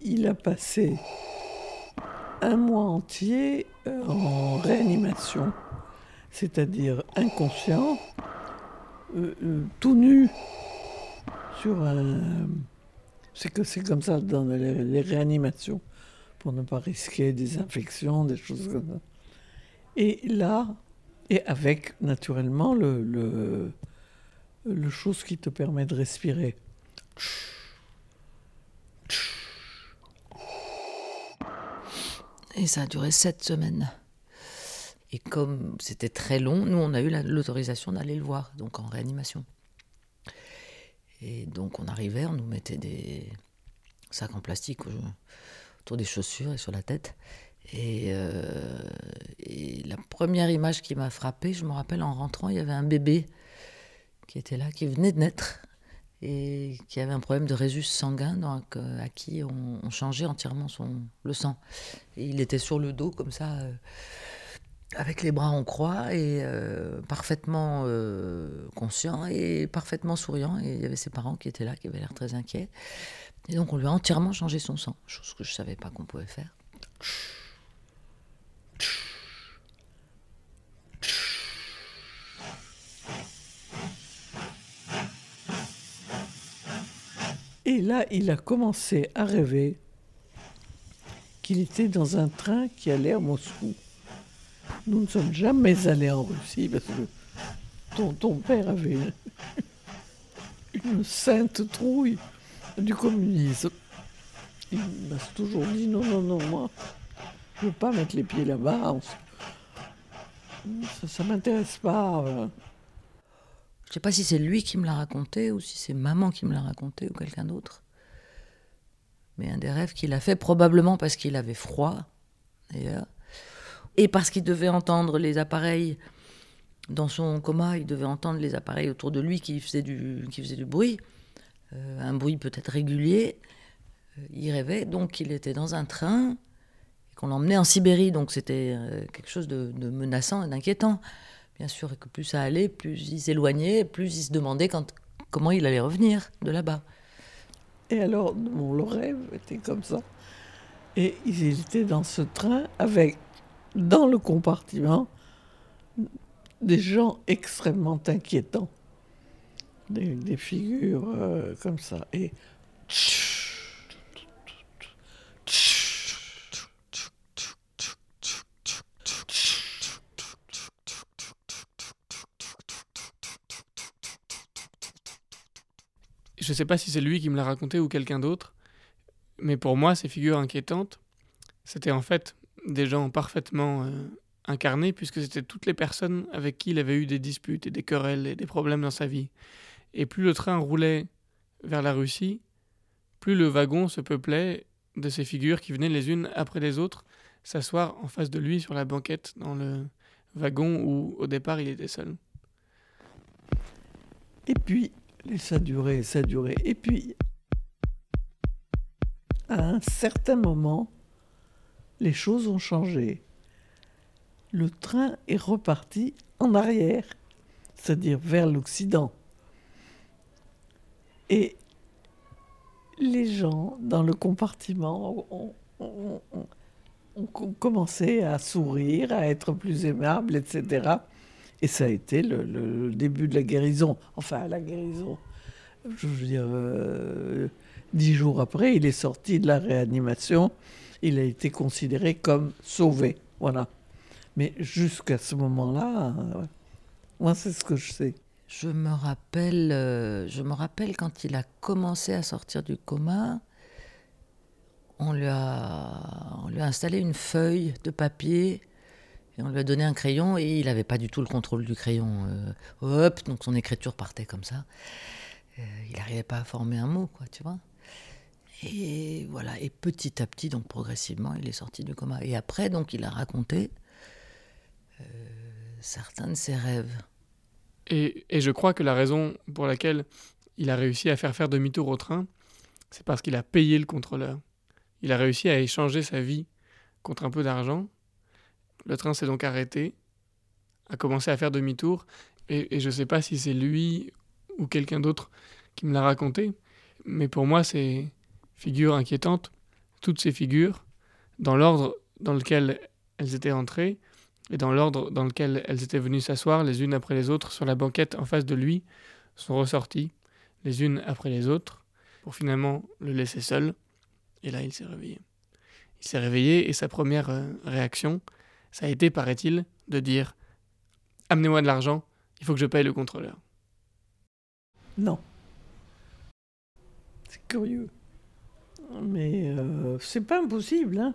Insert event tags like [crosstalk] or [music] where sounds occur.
il a passé un mois entier euh, en réanimation, c'est-à-dire inconscient, euh, euh, tout nu, sur un. C'est que c'est comme ça dans les, réanimations, pour ne pas risquer des infections, des choses comme ça. Et là, et avec naturellement le, le, le chose qui te permet de respirer. Et ça a duré sept semaines. Et comme c'était très long, nous, on a eu la- l'autorisation d'aller le voir, donc en réanimation. Et donc, on arrivait, on nous mettait des sacs en plastique au- autour des chaussures et sur la tête. Et, euh, et la première image qui m'a frappée, je me rappelle en rentrant, il y avait un bébé qui était là, qui venait de naître et qui avait un problème de résus sanguin, donc, euh, à qui on, changeait entièrement son, le sang. Et il était sur le dos comme ça, euh, avec les bras en croix et euh, parfaitement conscient et parfaitement souriant. Et il y avait ses parents qui étaient là, qui avaient l'air très inquiets. Et donc on lui a entièrement changé son sang, chose que je savais pas qu'on pouvait faire. Et là, il a commencé à rêver qu'il était dans un train qui allait à Moscou. Nous ne sommes jamais allés en Russie parce que ton, père avait [laughs] une, sainte trouille du communisme. Il m'a toujours dit non, non, non, moi, je ne veux pas mettre les pieds là-bas. Ça ne m'intéresse pas. Je sais pas si c'est lui qui me l'a raconté ou si c'est maman qui me l'a raconté ou quelqu'un d'autre. Mais un des rêves qu'il a fait, probablement parce qu'il avait froid, d'ailleurs, et parce qu'il devait entendre les appareils dans son coma, il devait entendre les appareils autour de lui qui faisaient du, bruit, euh, un bruit peut-être régulier. Euh, il rêvait, donc il était dans un train, et qu'on l'emmenait en Sibérie, donc c'était euh, quelque chose de menaçant et d'inquiétant. Bien sûr, et que plus ça allait, plus il s'éloignait, plus il se demandait quand, comment il allait revenir de là-bas. Et alors, le rêve était comme ça. Et il était dans ce train avec, dans le compartiment, des gens extrêmement inquiétants. Des, des figures euh, comme ça. Et. Je sais pas si c'est lui qui me l'a raconté ou quelqu'un d'autre, mais pour moi, ces figures inquiétantes, c'était en fait des gens parfaitement euh, incarnés, puisque c'était toutes les personnes avec qui il avait eu des disputes et des querelles et des problèmes dans sa vie. Et plus le train roulait vers la Russie, plus le wagon se peuplait de ces figures qui venaient les unes après les autres s'asseoir en face de lui sur la banquette dans le wagon où au départ il était seul. Et puis, ça durait, ça durait. Et puis, à un certain moment, les choses ont changé. Le train est reparti en arrière, c'est-à-dire vers l'Occident. Et les gens dans le compartiment ont, ont- ont- ont co- commencé à sourire, à être plus aimables, etc. Et ça a été le, début de la guérison. Enfin, la guérison. Je veux dire, euh, dix jours après, il est sorti de la réanimation. Il a été considéré comme sauvé. Voilà. Mais jusqu'à ce moment-là, euh, moi, c'est ce que je sais. Je me rappelle, euh, je me rappelle quand il a commencé à sortir du coma, on lui a installé une feuille de papier on lui a donné un crayon et il n'avait pas du tout le contrôle du crayon. euh, hop, donc son écriture partait comme ça. Euh, il n'arrivait pas à former un mot, quoi, tu vois. Et voilà, et petit à petit, donc progressivement, il est sorti du coma. Et après, donc, il a raconté euh, certains de ses rêves. Et, et je crois que la raison pour laquelle il a réussi à faire faire demi-tour au train, c'est parce qu'il a payé le contrôleur. Il a réussi à échanger sa vie contre un peu d'argent. Le train s'est donc arrêté, a commencé à faire demi-tour, et, je ne sais pas si c'est lui ou quelqu'un d'autre qui me l'a raconté, mais pour moi, ces figures inquiétantes, toutes ces figures dans l'ordre dans lequel elles étaient entrées et dans l'ordre dans lequel elles étaient venues s'asseoir les unes après les autres sur la banquette en face de lui, sont ressorties les unes après les autres pour finalement le laisser seul. Et là, il s'est réveillé. Il s'est réveillé et sa première euh, réaction, ça a été, paraît-il, de dire Amenez-moi de l'argent, il faut que je paye le contrôleur. Non. C'est curieux. Mais euh, c'est pas impossible, hein.